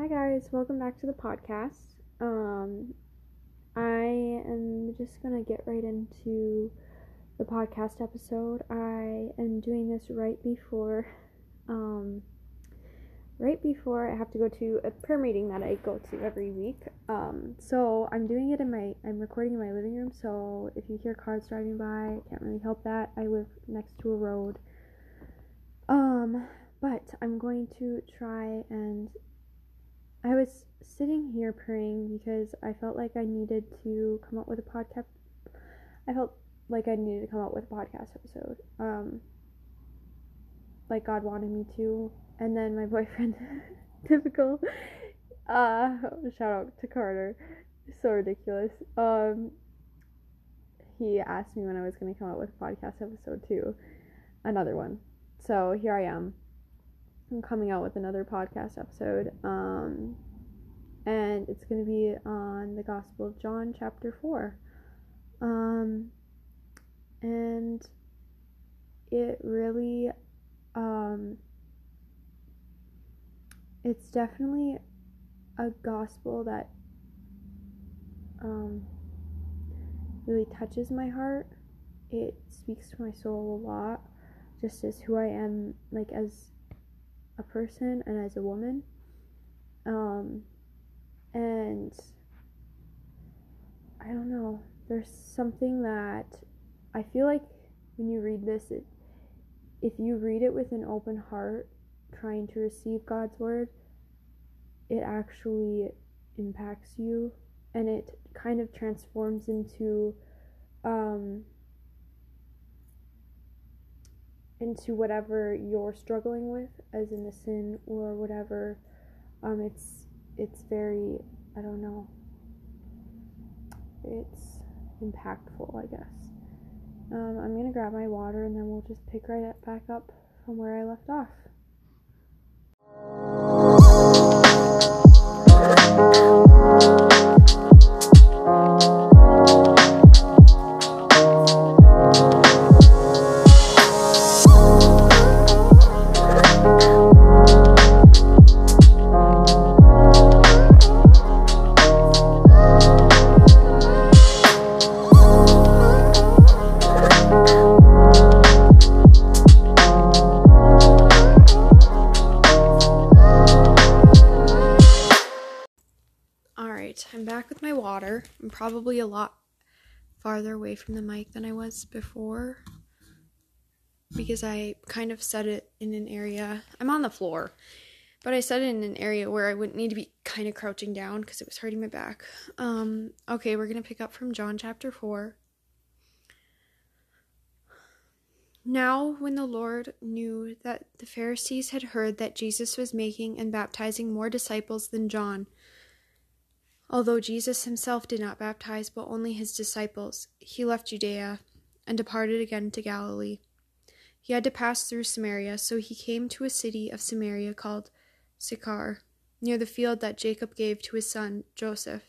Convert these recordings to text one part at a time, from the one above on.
Hi guys, welcome back to the podcast. Um, I am just gonna get right into the podcast episode. I am doing this right before, um, right before I have to go to a prayer meeting that I go to every week. Um, so I'm doing it in my, I'm recording in my living room. So if you hear cars driving by, I can't really help that. I live next to a road. Um, but I'm going to try and I was sitting here praying because I felt like I needed to come up with a podcast. I felt like I needed to come up with a podcast episode. Um, like God wanted me to. And then my boyfriend, typical, uh, shout out to Carter, so ridiculous. Um, he asked me when I was going to come up with a podcast episode too, another one. So here I am. I'm coming out with another podcast episode. Um, and it's going to be on the Gospel of John, chapter 4. Um, and it really, um, it's definitely a gospel that um, really touches my heart. It speaks to my soul a lot, just as who I am, like as a person and as a woman. Um, and I don't know, there's something that I feel like when you read this, it, if you read it with an open heart, trying to receive God's word, it actually impacts you and it kind of transforms into um, into whatever you're struggling with as in a sin or whatever. Um, it's it's very i don't know. It's impactful i guess. Um, i'm gonna grab my water and then we'll just pick right back up from where i left off farther away from the mic than I was before because I kind of set it in an area. I'm on the floor, but I set it in an area where I wouldn't need to be kind of crouching down because it was hurting my back. Um, okay, we're going to pick up from John chapter 4. Now, when the Lord knew that the Pharisees had heard that Jesus was making and baptizing more disciples than John, Although Jesus himself did not baptize, but only his disciples, he left Judea and departed again to Galilee. He had to pass through Samaria, so he came to a city of Samaria called Sychar, near the field that Jacob gave to his son Joseph.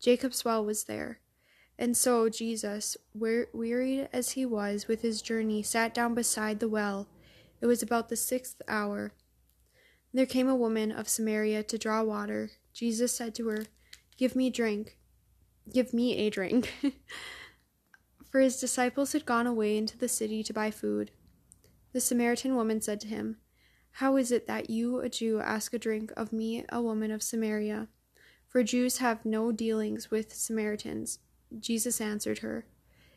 Jacob's well was there. And so Jesus, wearied as he was with his journey, sat down beside the well. It was about the sixth hour. There came a woman of Samaria to draw water. Jesus said to her, Give me drink. Give me a drink. For his disciples had gone away into the city to buy food. The Samaritan woman said to him, How is it that you, a Jew, ask a drink of me, a woman of Samaria? For Jews have no dealings with Samaritans. Jesus answered her,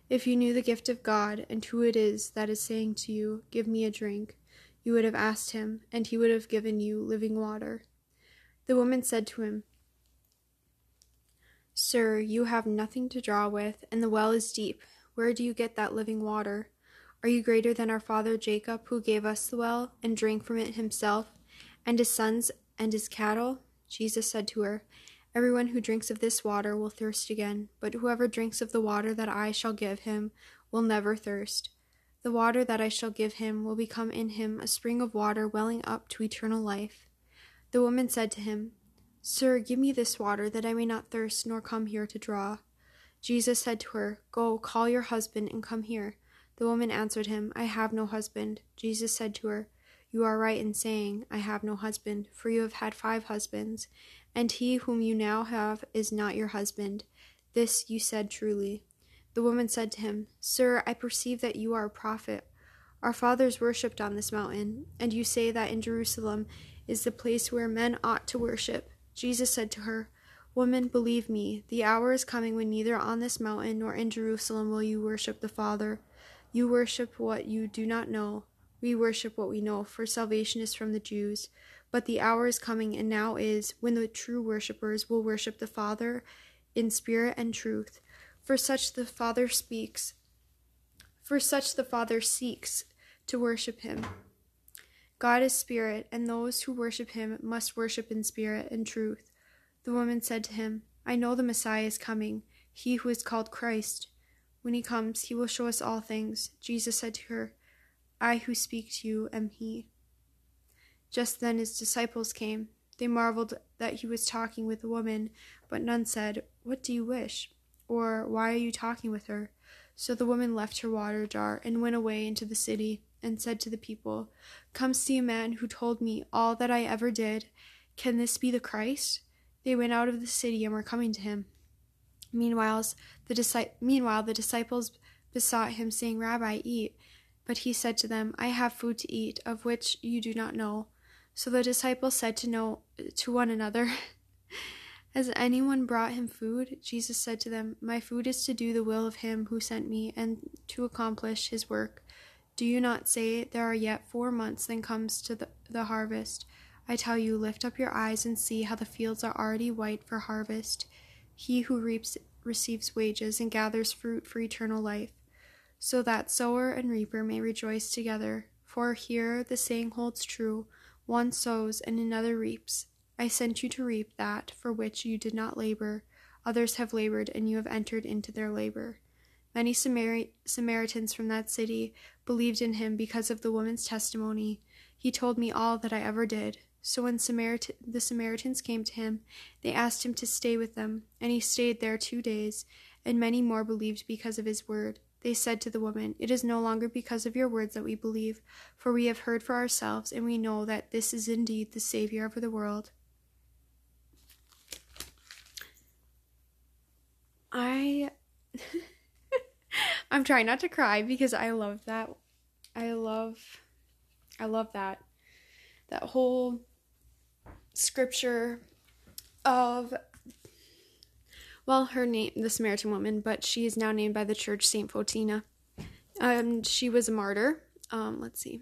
If you knew the gift of God and who it is that is saying to you, Give me a drink, you would have asked him, and he would have given you living water. The woman said to him, Sir, you have nothing to draw with, and the well is deep. Where do you get that living water? Are you greater than our father Jacob, who gave us the well, and drank from it himself, and his sons and his cattle? Jesus said to her, Everyone who drinks of this water will thirst again, but whoever drinks of the water that I shall give him will never thirst. The water that I shall give him will become in him a spring of water welling up to eternal life. The woman said to him, Sir, give me this water, that I may not thirst nor come here to draw. Jesus said to her, Go, call your husband and come here. The woman answered him, I have no husband. Jesus said to her, You are right in saying, I have no husband, for you have had five husbands, and he whom you now have is not your husband. This you said truly. The woman said to him, Sir, I perceive that you are a prophet. Our fathers worshipped on this mountain, and you say that in Jerusalem is the place where men ought to worship. Jesus said to her, Woman, believe me, the hour is coming when neither on this mountain nor in Jerusalem will you worship the Father. You worship what you do not know. We worship what we know, for salvation is from the Jews. But the hour is coming, and now is, when the true worshippers will worship the Father in spirit and truth. For such the Father speaks. For such the Father seeks to worship him. God is spirit, and those who worship him must worship in spirit and truth. The woman said to him, I know the Messiah is coming, he who is called Christ. When he comes, he will show us all things. Jesus said to her, I who speak to you am he. Just then his disciples came. They marveled that he was talking with a woman, but none said, What do you wish? Or, Why are you talking with her? So the woman left her water jar and went away into the city, and said to the people, Come see a man who told me all that I ever did. Can this be the Christ? They went out of the city and were coming to him. Meanwhile, the, meanwhile, the disciples besought him, saying, Rabbi, eat. But he said to them, I have food to eat, of which you do not know. So the disciples said to know to one another, Has anyone brought him food? Jesus said to them, My food is to do the will of him who sent me, and to accomplish his work. Do you not say, There are yet four months, then comes to the, the harvest? I tell you, lift up your eyes and see how the fields are already white for harvest. He who reaps receives wages and gathers fruit for eternal life, so that sower and reaper may rejoice together. For here the saying holds true one sows and another reaps. I sent you to reap that for which you did not labor. Others have labored, and you have entered into their labor. Many Samari- Samaritans from that city believed in him because of the woman's testimony. He told me all that I ever did. So when Samarit- the Samaritans came to him, they asked him to stay with them, and he stayed there two days, and many more believed because of his word. They said to the woman, It is no longer because of your words that we believe, for we have heard for ourselves, and we know that this is indeed the Savior of the world. I. I'm trying not to cry because I love that. I love. I love that. That whole scripture of well her name the samaritan woman but she is now named by the church saint Fotina. um she was a martyr um let's see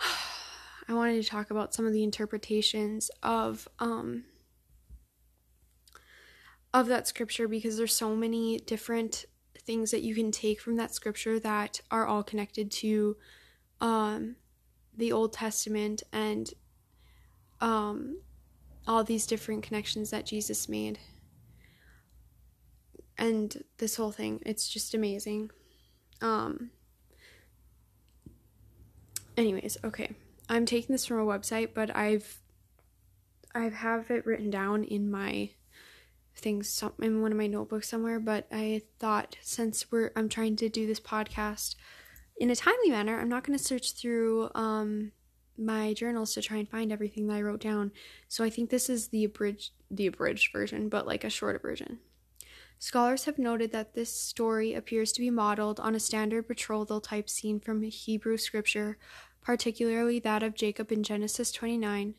i wanted to talk about some of the interpretations of um of that scripture because there's so many different things that you can take from that scripture that are all connected to um the old testament and um, all these different connections that Jesus made. And this whole thing, it's just amazing. Um, anyways, okay. I'm taking this from a website, but I've I have it written down in my things in one of my notebooks somewhere, but I thought since we're I'm trying to do this podcast in a timely manner, I'm not going to search through um my journals to try and find everything that I wrote down. So I think this is the abridged the abridged version, but like a shorter version. Scholars have noted that this story appears to be modeled on a standard betrothal type scene from Hebrew scripture, particularly that of Jacob in Genesis 29.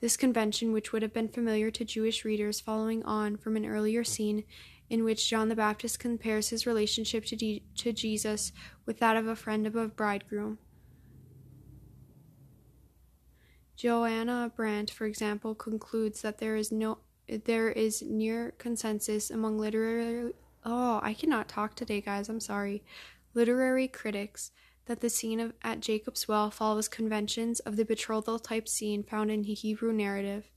This convention, which would have been familiar to Jewish readers following on from an earlier scene in which John the Baptist compares his relationship to, to Jesus with that of a friend of a bridegroom, Joanna Brant, for example, concludes that there is no there is near consensus among literary oh I cannot talk today guys I'm sorry literary critics that the scene of, at Jacob's well follows conventions of the betrothal type scene found in the Hebrew narrative.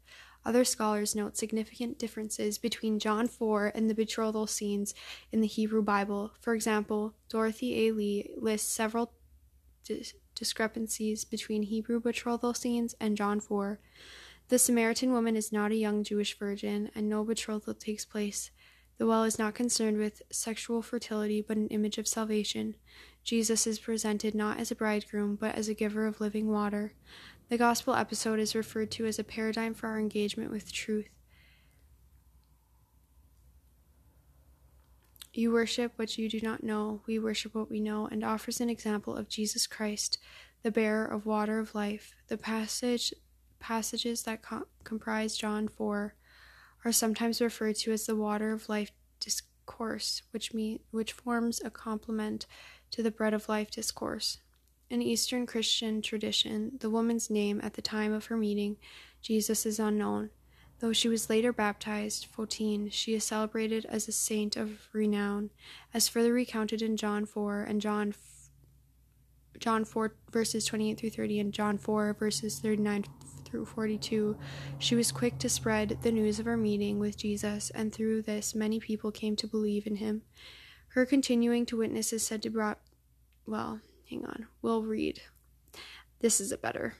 Other scholars note significant differences between John 4 and the betrothal scenes in the Hebrew Bible. For example, Dorothy A. Lee lists several discrepancies between Hebrew betrothal scenes and John 4. The Samaritan woman is not a young Jewish virgin, and no betrothal takes place. The well is not concerned with sexual fertility, but an image of salvation. Jesus is presented not as a bridegroom, but as a giver of living water. The gospel episode is referred to as a paradigm for our engagement with truth. You worship what you do not know, we worship what we know, and offers an example of Jesus Christ, the bearer of water of life. The passage passages that com- comprise John 4 are sometimes referred to as the water of life discourse, which mean, which forms a complement to the bread of life discourse. In Eastern Christian tradition, the woman's name at the time of her meeting Jesus is unknown. Though she was later baptized, Photine, she is celebrated as a saint of renown, as further recounted in John 4 and John John 4 verses 28 through 30 and John 4 verses 39 through 42, she was quick to spread the news of her meeting with Jesus, and through this many people came to believe in him. Her continuing to witness is said to brought well, hang on. We'll read. This is a better.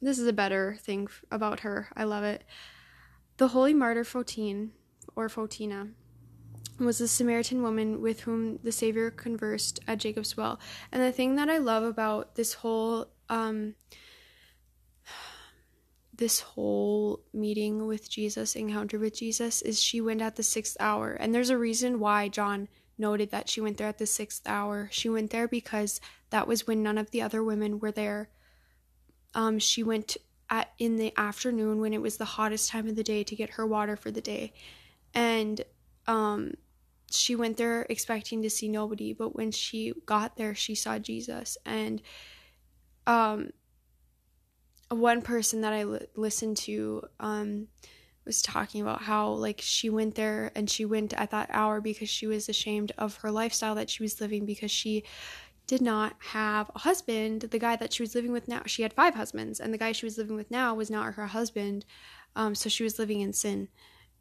This is a better thing about her. I love it. The holy martyr Photine or Photina was a Samaritan woman with whom the Savior conversed at Jacob's well. And the thing that I love about this whole um, this whole meeting with Jesus, encounter with Jesus, is she went at the sixth hour. And there's a reason why John noted that she went there at the sixth hour. She went there because that was when none of the other women were there. Um, she went at in the afternoon when it was the hottest time of the day to get her water for the day. And um, she went there expecting to see nobody, but when she got there, she saw Jesus. And um, one person that I listened to um, was talking about how like she went there and she went at that hour because she was ashamed of her lifestyle that she was living because she did not have a husband. The guy that she was living with now, she had five husbands, and the guy she was living with now was not her husband. Um, so she was living in sin.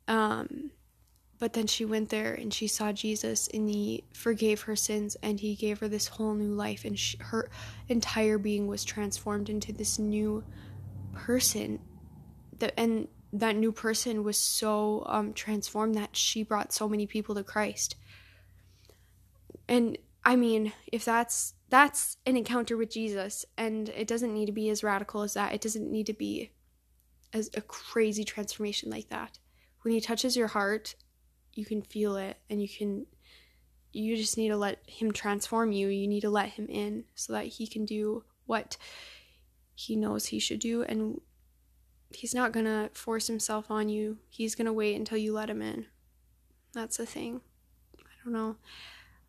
Um, but then she went there and she saw Jesus and he forgave her sins and he gave her this whole new life and she, her entire being was transformed into this new person that and that new person was so um, transformed that she brought so many people to Christ. And I mean, if that's that's an encounter with Jesus and it doesn't need to be as radical as that. It doesn't need to be as a crazy transformation like that. When he touches your heart you can feel it and you can you just need to let him transform you. You need to let him in so that he can do what he knows he should do and he's not going to force himself on you. He's going to wait until you let him in. That's the thing. I don't know.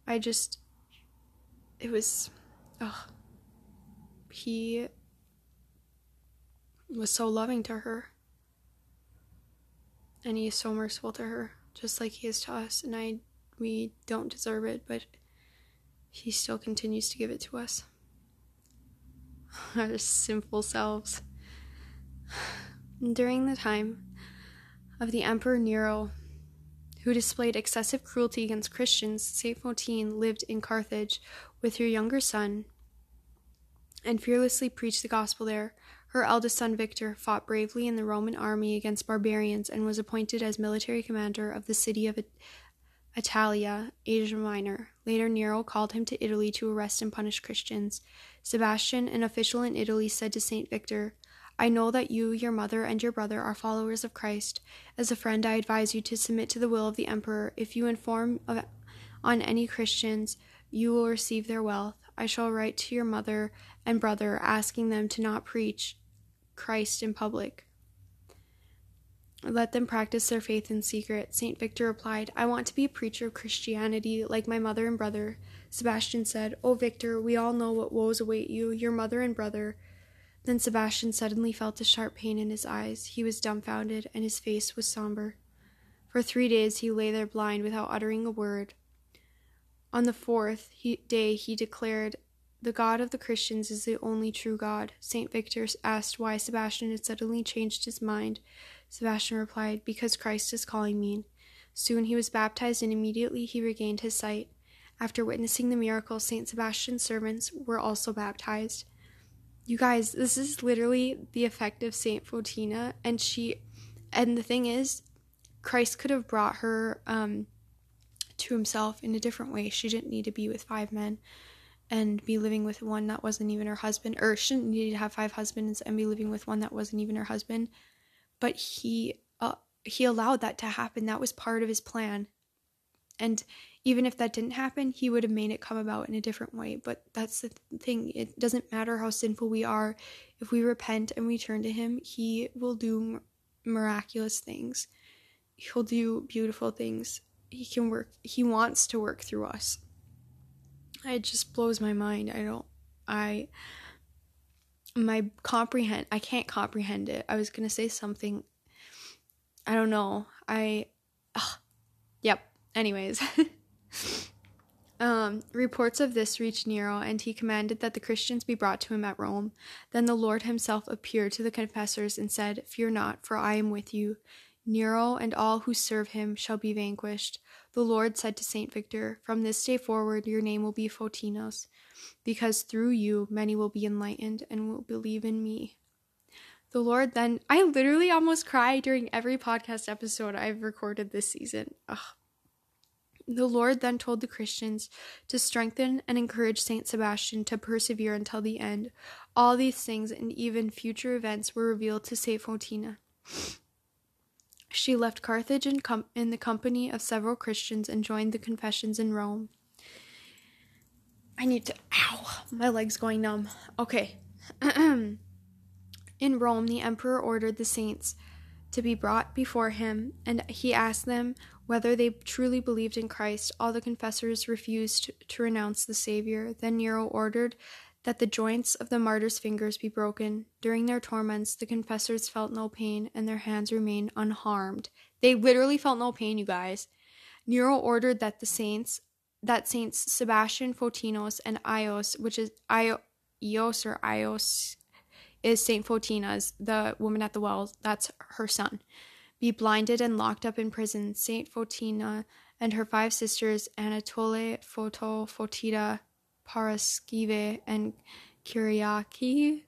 I just it was ugh. He was so loving to her. And he is so merciful to her just like he is to us, and I we don't deserve it, but he still continues to give it to us. Our sinful selves. During the time of the Emperor Nero, who displayed excessive cruelty against Christians, Saint Photine lived in Carthage with her younger son and fearlessly preached the gospel there. Her eldest son Victor fought bravely in the Roman army against barbarians and was appointed as military commander of the city of Attalia, Asia Minor. Later, Nero called him to Italy to arrest and punish Christians. Sebastian, an official in Italy, said to St. Victor, I know that you, your mother, and your brother are followers of Christ. As a friend, I advise you to submit to the will of the emperor. If you inform of, on any Christians, you will receive their wealth. I shall write to your mother and brother, asking them to not preach Christ in public. Let them practice their faith in secret. St. Victor replied, I want to be a preacher of Christianity like my mother and brother. Sebastian said, Oh, Victor, we all know what woes await you, your mother and brother. Then Sebastian suddenly felt a sharp pain in his eyes. He was dumbfounded, and his face was somber. For three days he lay there blind without uttering a word. On the fourth he, day he declared, the God of the Christians is the only true God. St. Victor asked why Sebastian had suddenly changed his mind. Sebastian replied, Because Christ is calling me. Soon he was baptized, and immediately he regained his sight. After witnessing the miracle, St. Sebastian's servants were also baptized. You guys, this is literally the effect of St. Photina, and she, and the thing is, Christ could have brought her, um, to himself in a different way. She didn't need to be with five men and be living with one that wasn't even her husband, or she didn't need to have five husbands and be living with one that wasn't even her husband. But he uh, he allowed that to happen. That was part of his plan. And even if that didn't happen, he would have made it come about in a different way. But that's the thing. It doesn't matter how sinful we are. If we repent and we turn to him, he will do miraculous things. He'll do beautiful things. He can work. He wants to work through us. It just blows my mind. I don't I my comprehend I can't comprehend it. I was going to say something I don't know. I ugh. yep. Anyways, um, reports of this reached Nero, and he commanded that the Christians be brought to him at Rome. Then the Lord himself appeared to the confessors and said, Fear not, for I am with you. Nero and all who serve him shall be vanquished. The Lord said to Saint Victor, From this day forward your name will be Photinos, because through you many will be enlightened and will believe in me. The Lord then, I literally almost cry during every podcast episode I've recorded this season. Ugh, the Lord then told the Christians to strengthen and encourage Saint Sebastian to persevere until the end. All these things and even future events were revealed to Saint Photina. She left Carthage in, com- in the company of several Christians and joined the confessions in Rome. I need to. Ow! My leg's going numb. Okay. in Rome, the emperor ordered the saints to be brought before him, and he asked them whether they truly believed in Christ. All the confessors refused to renounce the Savior. Then Nero ordered that the joints of the martyrs' fingers be broken. During their torments, the confessors felt no pain, and their hands remained unharmed. They literally felt no pain, you guys. Nero ordered that the saints, that Saints Sebastian, Photinos, and Ios, which is Ios or Ios, is Saint Photina's, the woman at the well. That's her son. Be blinded and locked up in prison. Saint Photina and her five sisters, Anatole, Photo, Photida, Paraschive, and Kyriaki,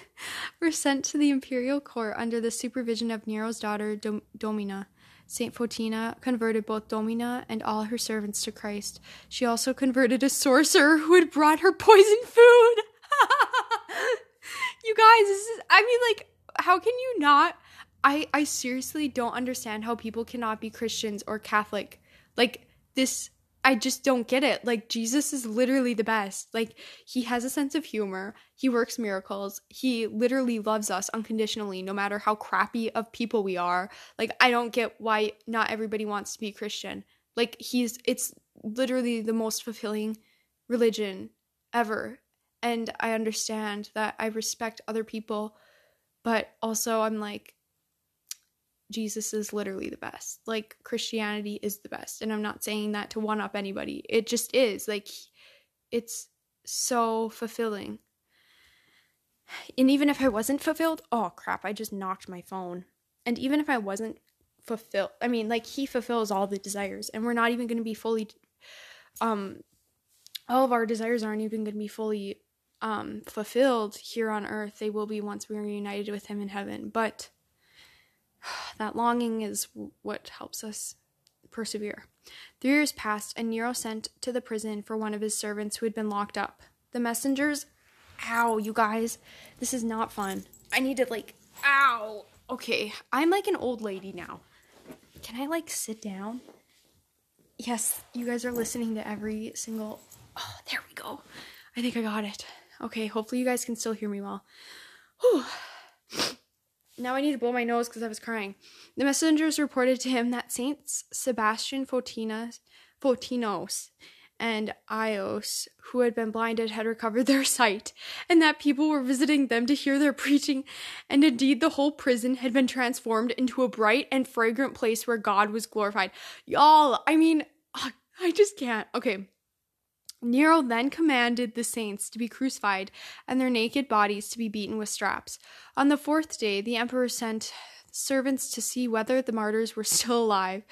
were sent to the imperial court under the supervision of Nero's daughter Dom- Domina. Saint Fotina converted both Domina and all her servants to Christ. She also converted a sorcerer who had brought her poisoned food. you guys, this is I mean like how can you not I I seriously don't understand how people cannot be Christians or Catholic. Like this I just don't get it. Like Jesus is literally the best. Like he has a sense of humor. He works miracles. He literally loves us unconditionally no matter how crappy of people we are. Like I don't get why not everybody wants to be Christian. Like he's it's literally the most fulfilling religion ever. And I understand that I respect other people, but also I'm like Jesus is literally the best. Like Christianity is the best. And I'm not saying that to one up anybody. It just is. Like it's so fulfilling. And even if I wasn't fulfilled, oh crap, I just knocked my phone. And even if I wasn't fulfilled, I mean, like he fulfills all the desires and we're not even going to be fully um all of our desires aren't even going to be fully um fulfilled here on earth. They will be once we are united with him in heaven. But that longing is what helps us persevere. Three years passed, and Nero sent to the prison for one of his servants who had been locked up. The messengers, ow, you guys, this is not fun. I need to, like, ow. Okay, I'm like an old lady now. Can I, like, sit down? Yes, you guys are listening to every single. Oh, there we go. I think I got it. Okay, hopefully you guys can still hear me well. Whew. Now I need to blow my nose because I was crying. The messengers reported to him that Saints Sebastian Photinas, Photinos and Ios, who had been blinded, had recovered their sight, and that people were visiting them to hear their preaching, and indeed the whole prison had been transformed into a bright and fragrant place where God was glorified. Y'all, I mean, I just can't. Okay, Nero then commanded the saints to be crucified and their naked bodies to be beaten with straps. On the fourth day, the emperor sent servants to see whether the martyrs were still alive.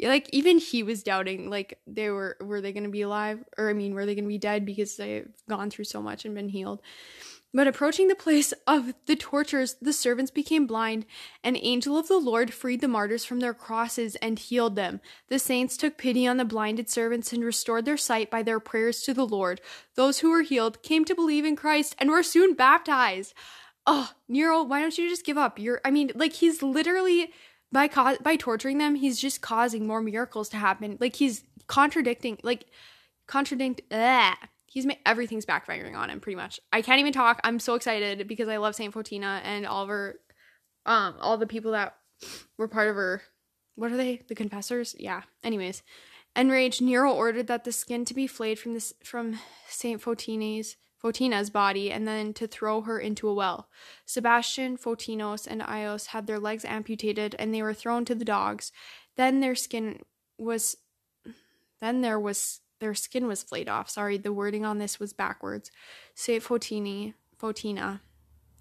Like even he was doubting like they were were they going to be alive or I mean were they going to be dead because they've gone through so much and been healed. But approaching the place of the tortures, the servants became blind. An angel of the Lord freed the martyrs from their crosses and healed them. The saints took pity on the blinded servants and restored their sight by their prayers to the Lord. Those who were healed came to believe in Christ and were soon baptized. Oh, Nero, why don't you just give up? You're I mean, like he's literally by co- by torturing them, he's just causing more miracles to happen. Like he's contradicting like contradict ugh he's made everything's backfiring on him pretty much. I can't even talk. I'm so excited because I love Saint Fotina and all of her um all the people that were part of her what are they? The confessors? Yeah. Anyways. Enraged, Nero ordered that the skin to be flayed from this from Saint Fotina's Fotina's body and then to throw her into a well. Sebastian, Fotinos, and Ios had their legs amputated and they were thrown to the dogs. Then their skin was then there was their skin was flayed off. Sorry, the wording on this was backwards. Say Fotini, Fotina.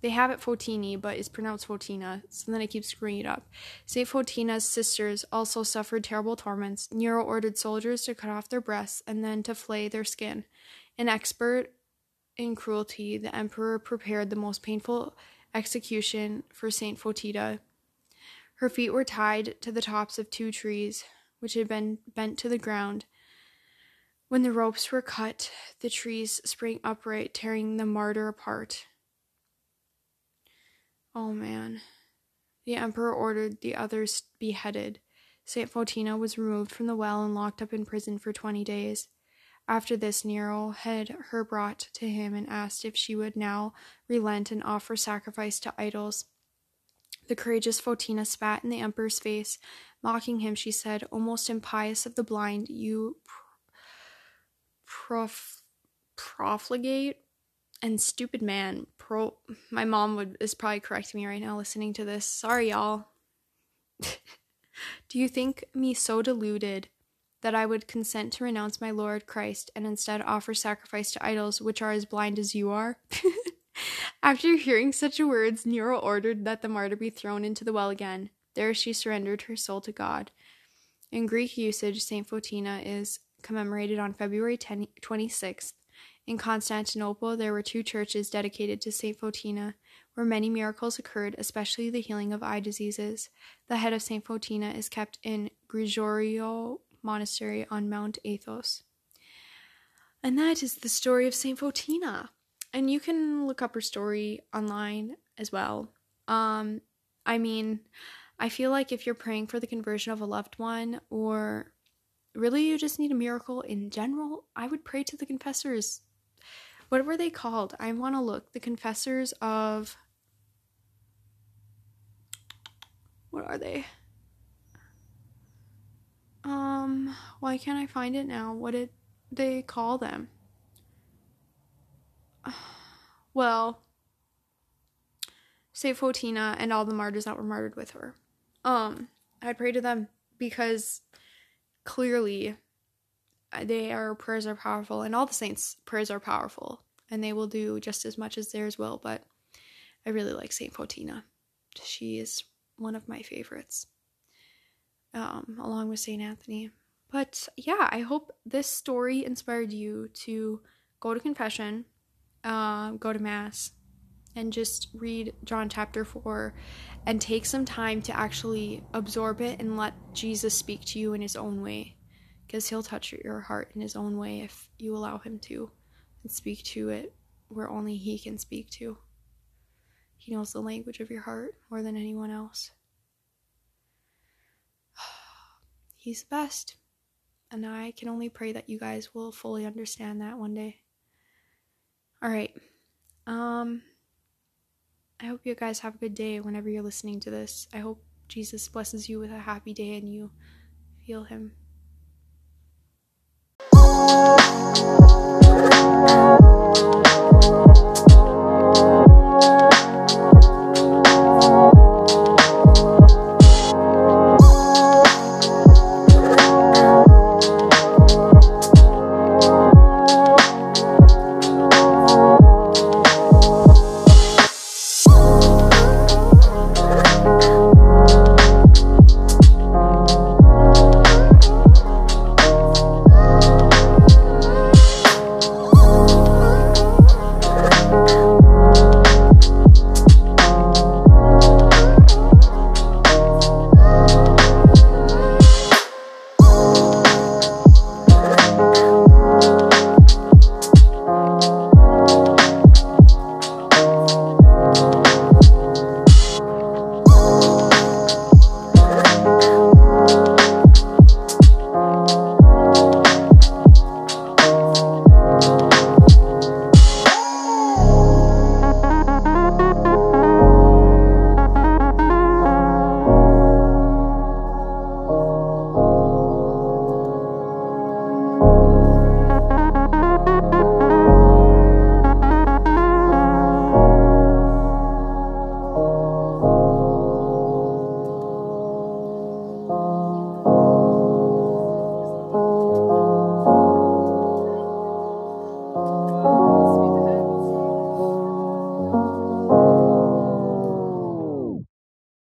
They have it Fotini, but it's pronounced Fotina, so then I keep screwing it up. Saint Fotina's sisters also suffered terrible torments. Nero ordered soldiers to cut off their breasts and then to flay their skin. An expert in cruelty, the emperor prepared the most painful execution for Saint Fotina. Her feet were tied to the tops of two trees, which had been bent to the ground, when the ropes were cut, the trees sprang upright, tearing the martyr apart. Oh man. The emperor ordered the others beheaded. Saint Fotina was removed from the well and locked up in prison for twenty days. After this, Nero had her brought to him and asked if she would now relent and offer sacrifice to idols. The courageous Fotina spat in the emperor's face. Mocking him, she said, O most impious of the blind, you prof profligate and stupid man. Pro my mom would is probably correcting me right now listening to this. Sorry y'all. Do you think me so deluded that I would consent to renounce my Lord Christ and instead offer sacrifice to idols which are as blind as you are? After hearing such words, Nero ordered that the martyr be thrown into the well again. There she surrendered her soul to God. In Greek usage, Saint Fotina is commemorated on February 10, 26th. In Constantinople, there were two churches dedicated to St. Fotina, where many miracles occurred, especially the healing of eye diseases. The head of St. Fotina is kept in Grigorio Monastery on Mount Athos. And that is the story of St. Fotina. And you can look up her story online as well. Um, I mean, I feel like if you're praying for the conversion of a loved one or really you just need a miracle in general, I would pray to the confessors. What were they called? I want to look. The confessors of. What are they? Um, why can't I find it now? What did they call them? Well, Saint Fotina and all the martyrs that were martyred with her. Um, I'd pray to them because clearly uh, they our prayers are powerful and all the saints prayers are powerful and they will do just as much as theirs will but i really like saint fotina she is one of my favorites um, along with saint anthony. But yeah i hope this story inspired you to go to confession uh, go to mass and just read John chapter 4 and take some time to actually absorb it and let Jesus speak to you in his own way. Because he'll touch your heart in his own way if you allow him to and speak to it where only he can speak to. He knows the language of your heart more than anyone else. He's the best. And I can only pray that you guys will fully understand that one day. All right. Um I hope you guys have a good day whenever you're listening to this. I hope Jesus blesses you with a happy day and you feel Him.